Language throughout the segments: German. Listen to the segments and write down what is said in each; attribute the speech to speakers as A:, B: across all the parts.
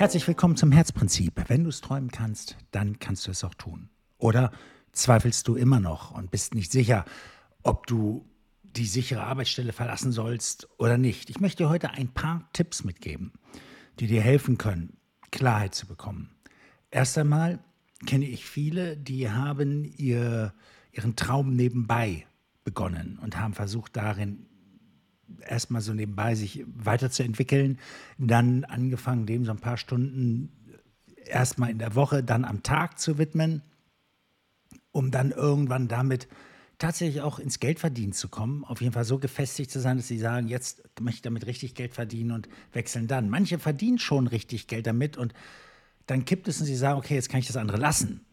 A: Herzlich willkommen zum Herzprinzip. Wenn du es träumen kannst, dann kannst du es auch tun. Oder zweifelst du immer noch und bist nicht sicher, ob du die sichere Arbeitsstelle verlassen sollst oder nicht. Ich möchte dir heute ein paar Tipps mitgeben, die dir helfen können, Klarheit zu bekommen. Erst einmal kenne ich viele, die haben ihr, ihren Traum nebenbei begonnen und haben versucht, darin erstmal so nebenbei sich weiterzuentwickeln, dann angefangen, dem so ein paar Stunden erstmal in der Woche, dann am Tag zu widmen, um dann irgendwann damit tatsächlich auch ins Geldverdienen zu kommen, auf jeden Fall so gefestigt zu sein, dass sie sagen, jetzt möchte ich damit richtig Geld verdienen und wechseln dann. Manche verdienen schon richtig Geld damit und dann kippt es und sie sagen, okay, jetzt kann ich das andere lassen.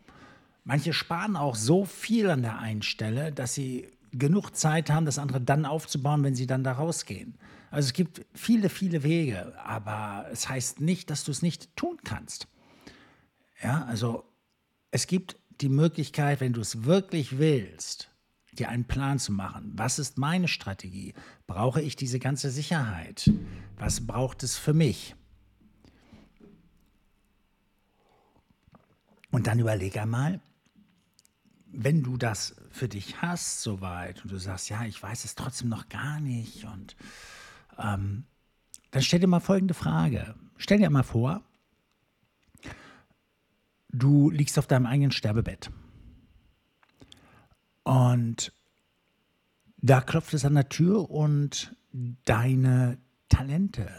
A: Manche sparen auch so viel an der einen Stelle, dass sie genug Zeit haben, das andere dann aufzubauen, wenn sie dann da rausgehen. Also es gibt viele, viele Wege, aber es heißt nicht, dass du es nicht tun kannst. Ja, also es gibt die Möglichkeit, wenn du es wirklich willst, dir einen Plan zu machen. Was ist meine Strategie? Brauche ich diese ganze Sicherheit? Was braucht es für mich? Und dann überlege einmal, wenn du das für dich hast soweit und du sagst, ja, ich weiß es trotzdem noch gar nicht und ähm, dann stell dir mal folgende Frage. Stell dir mal vor, du liegst auf deinem eigenen Sterbebett und da klopft es an der Tür und deine Talente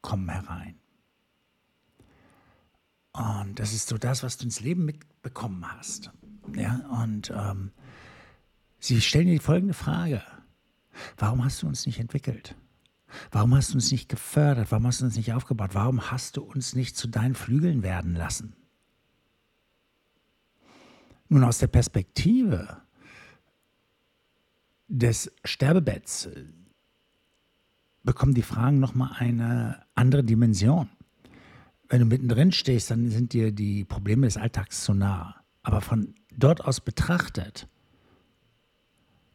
A: kommen herein. Und das ist so das, was du ins Leben mitbekommen hast. Ja, und ähm, sie stellen dir die folgende Frage. Warum hast du uns nicht entwickelt? Warum hast du uns nicht gefördert? Warum hast du uns nicht aufgebaut? Warum hast du uns nicht zu deinen Flügeln werden lassen? Nun aus der Perspektive des Sterbebetts äh, bekommen die Fragen nochmal eine andere Dimension. Wenn du mittendrin stehst, dann sind dir die Probleme des Alltags zu nah. Aber von dort aus betrachtet,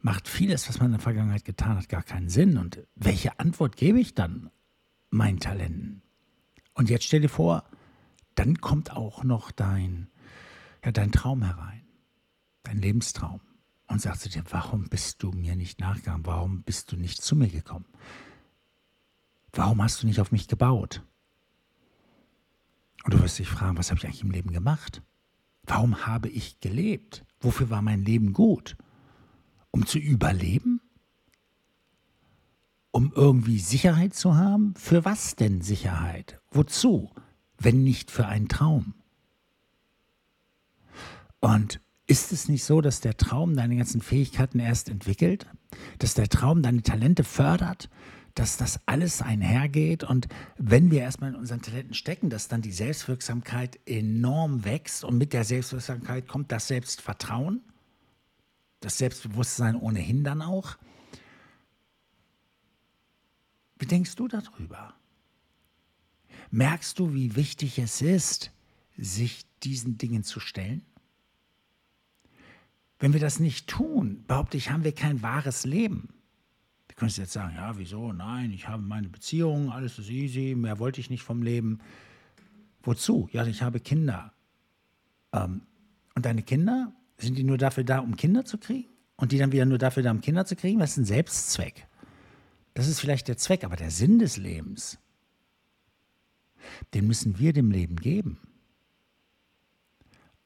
A: macht vieles, was man in der Vergangenheit getan hat, gar keinen Sinn. Und welche Antwort gebe ich dann meinen Talenten? Und jetzt stell dir vor, dann kommt auch noch dein, ja, dein Traum herein, dein Lebenstraum. Und sagst du dir, warum bist du mir nicht nachgegangen? Warum bist du nicht zu mir gekommen? Warum hast du nicht auf mich gebaut? Und du wirst dich fragen, was habe ich eigentlich im Leben gemacht? Warum habe ich gelebt? Wofür war mein Leben gut? Um zu überleben? Um irgendwie Sicherheit zu haben? Für was denn Sicherheit? Wozu? Wenn nicht für einen Traum? Und ist es nicht so, dass der Traum deine ganzen Fähigkeiten erst entwickelt? Dass der Traum deine Talente fördert? Dass das alles einhergeht und wenn wir erstmal in unseren Talenten stecken, dass dann die Selbstwirksamkeit enorm wächst und mit der Selbstwirksamkeit kommt das Selbstvertrauen, das Selbstbewusstsein ohnehin dann auch. Wie denkst du darüber? Merkst du, wie wichtig es ist, sich diesen Dingen zu stellen? Wenn wir das nicht tun, behaupte ich, haben wir kein wahres Leben. Könntest jetzt sagen, ja, wieso? Nein, ich habe meine Beziehung, alles ist easy, mehr wollte ich nicht vom Leben. Wozu? Ja, ich habe Kinder. Ähm, und deine Kinder, sind die nur dafür da, um Kinder zu kriegen? Und die dann wieder nur dafür da, um Kinder zu kriegen? Das ist ein Selbstzweck. Das ist vielleicht der Zweck, aber der Sinn des Lebens, den müssen wir dem Leben geben.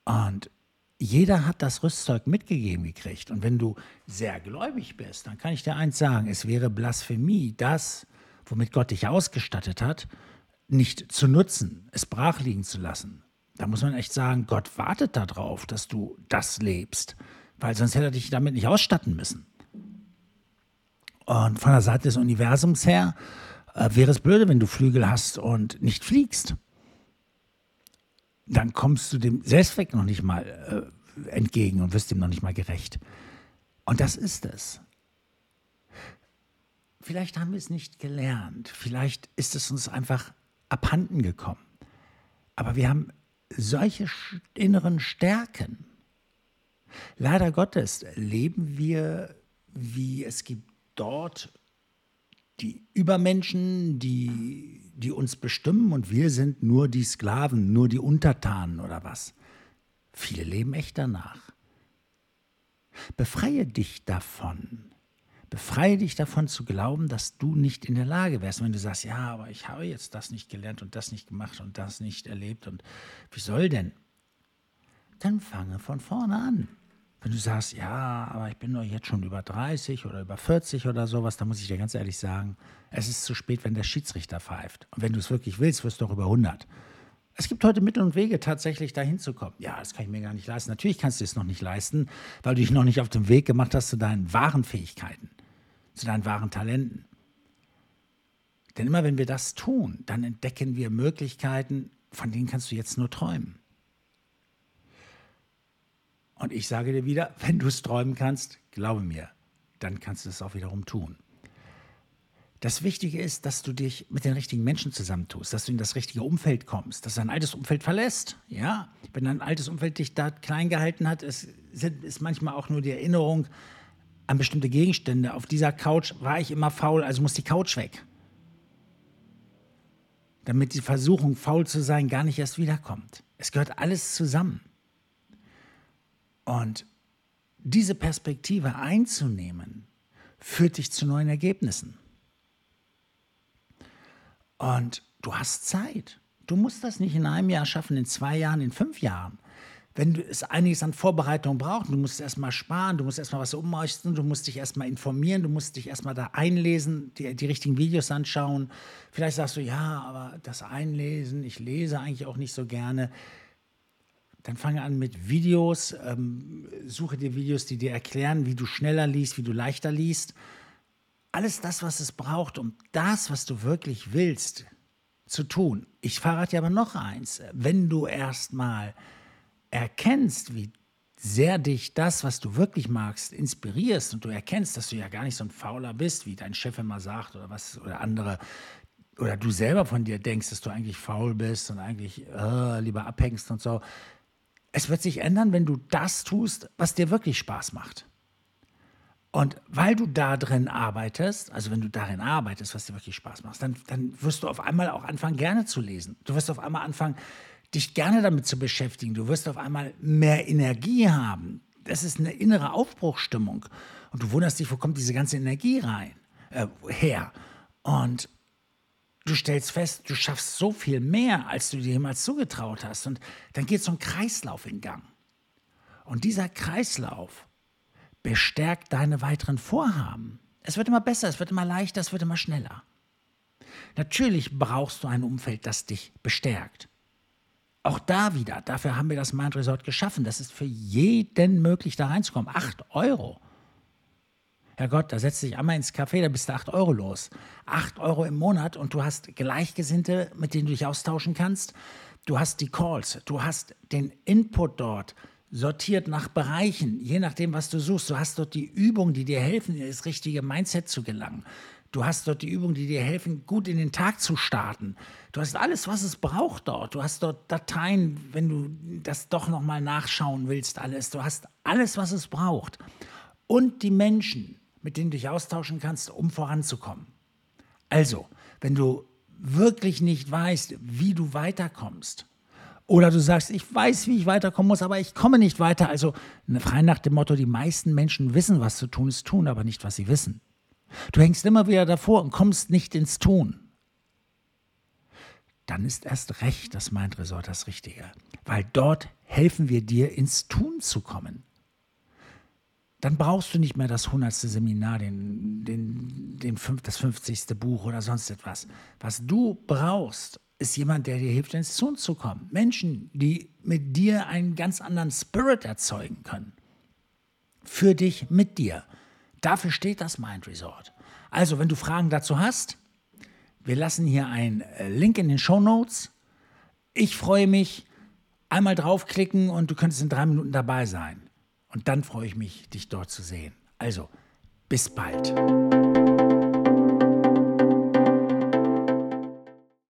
A: Und jeder hat das Rüstzeug mitgegeben gekriegt. Und wenn du sehr gläubig bist, dann kann ich dir eins sagen, es wäre Blasphemie, das, womit Gott dich ausgestattet hat, nicht zu nutzen, es brach liegen zu lassen. Da muss man echt sagen, Gott wartet darauf, dass du das lebst, weil sonst hätte er dich damit nicht ausstatten müssen. Und von der Seite des Universums her äh, wäre es blöde, wenn du Flügel hast und nicht fliegst dann kommst du dem Selbstzweck noch nicht mal äh, entgegen und wirst dem noch nicht mal gerecht. Und das ist es. Vielleicht haben wir es nicht gelernt, vielleicht ist es uns einfach abhanden gekommen. Aber wir haben solche inneren Stärken. Leider Gottes leben wir, wie es gibt dort die Übermenschen, die die uns bestimmen und wir sind nur die Sklaven, nur die Untertanen oder was. Viele leben echt danach. Befreie dich davon. Befreie dich davon zu glauben, dass du nicht in der Lage wärst. Wenn du sagst, ja, aber ich habe jetzt das nicht gelernt und das nicht gemacht und das nicht erlebt und wie soll denn? Dann fange von vorne an. Wenn du sagst, ja, aber ich bin doch jetzt schon über 30 oder über 40 oder sowas, dann muss ich dir ganz ehrlich sagen, es ist zu spät, wenn der Schiedsrichter pfeift. Und wenn du es wirklich willst, wirst du doch über 100. Es gibt heute Mittel und Wege, tatsächlich dahin zu kommen. Ja, das kann ich mir gar nicht leisten. Natürlich kannst du es noch nicht leisten, weil du dich noch nicht auf den Weg gemacht hast zu deinen wahren Fähigkeiten, zu deinen wahren Talenten. Denn immer wenn wir das tun, dann entdecken wir Möglichkeiten, von denen kannst du jetzt nur träumen. Und ich sage dir wieder, wenn du es träumen kannst, glaube mir, dann kannst du es auch wiederum tun. Das Wichtige ist, dass du dich mit den richtigen Menschen zusammentust, dass du in das richtige Umfeld kommst, dass dein altes Umfeld verlässt. Ja, wenn dein altes Umfeld dich da klein gehalten hat, ist, ist manchmal auch nur die Erinnerung an bestimmte Gegenstände. Auf dieser Couch war ich immer faul, also muss die Couch weg. Damit die Versuchung, faul zu sein, gar nicht erst wiederkommt. Es gehört alles zusammen. Und diese Perspektive einzunehmen, führt dich zu neuen Ergebnissen. Und du hast Zeit. Du musst das nicht in einem Jahr schaffen, in zwei Jahren, in fünf Jahren. Wenn du es einiges an Vorbereitung brauchst, du musst erstmal sparen, du musst erstmal was umrechnen, du musst dich erstmal informieren, du musst dich erstmal da einlesen, die, die richtigen Videos anschauen. Vielleicht sagst du, ja, aber das Einlesen, ich lese eigentlich auch nicht so gerne dann fange an mit Videos, ähm, suche dir Videos, die dir erklären, wie du schneller liest, wie du leichter liest. Alles das, was es braucht, um das, was du wirklich willst, zu tun. Ich verrate dir aber noch eins. Wenn du erstmal erkennst, wie sehr dich das, was du wirklich magst, inspirierst und du erkennst, dass du ja gar nicht so ein Fauler bist, wie dein Chef immer sagt oder was oder andere oder du selber von dir denkst, dass du eigentlich faul bist und eigentlich äh, lieber abhängst und so, es wird sich ändern, wenn du das tust, was dir wirklich Spaß macht. Und weil du da drin arbeitest, also wenn du darin arbeitest, was dir wirklich Spaß macht, dann, dann wirst du auf einmal auch anfangen, gerne zu lesen. Du wirst auf einmal anfangen, dich gerne damit zu beschäftigen. Du wirst auf einmal mehr Energie haben. Das ist eine innere Aufbruchstimmung. Und du wunderst dich, wo kommt diese ganze Energie rein, äh, her? Und du stellst fest, du schaffst so viel mehr, als du dir jemals zugetraut hast. Und dann geht so ein Kreislauf in Gang. Und dieser Kreislauf bestärkt deine weiteren Vorhaben. Es wird immer besser, es wird immer leichter, es wird immer schneller. Natürlich brauchst du ein Umfeld, das dich bestärkt. Auch da wieder, dafür haben wir das Mind Resort geschaffen. Das ist für jeden möglich, da reinzukommen. Acht Euro. Herrgott, da setzt dich einmal ins Café, da bist du 8 Euro los. 8 Euro im Monat und du hast Gleichgesinnte, mit denen du dich austauschen kannst. Du hast die Calls, du hast den Input dort sortiert nach Bereichen, je nachdem, was du suchst. Du hast dort die Übungen, die dir helfen, in das richtige Mindset zu gelangen. Du hast dort die Übungen, die dir helfen, gut in den Tag zu starten. Du hast alles, was es braucht dort. Du hast dort Dateien, wenn du das doch nochmal nachschauen willst, alles. Du hast alles, was es braucht. Und die Menschen, mit denen du dich austauschen kannst, um voranzukommen. Also, wenn du wirklich nicht weißt, wie du weiterkommst, oder du sagst, ich weiß, wie ich weiterkommen muss, aber ich komme nicht weiter. Also frei nach dem Motto, die meisten Menschen wissen, was zu tun ist, tun aber nicht, was sie wissen. Du hängst immer wieder davor und kommst nicht ins Tun. Dann ist erst recht das Mind Resort das Richtige, weil dort helfen wir dir, ins Tun zu kommen dann brauchst du nicht mehr das hundertste Seminar, den, den, den das 50. Buch oder sonst etwas. Was du brauchst, ist jemand, der dir hilft, ins Tun zu kommen. Menschen, die mit dir einen ganz anderen Spirit erzeugen können. Für dich, mit dir. Dafür steht das Mind Resort. Also, wenn du Fragen dazu hast, wir lassen hier einen äh, Link in den Show Notes. Ich freue mich. Einmal draufklicken und du könntest in drei Minuten dabei sein. Und dann freue ich mich, dich dort zu sehen. Also, bis bald.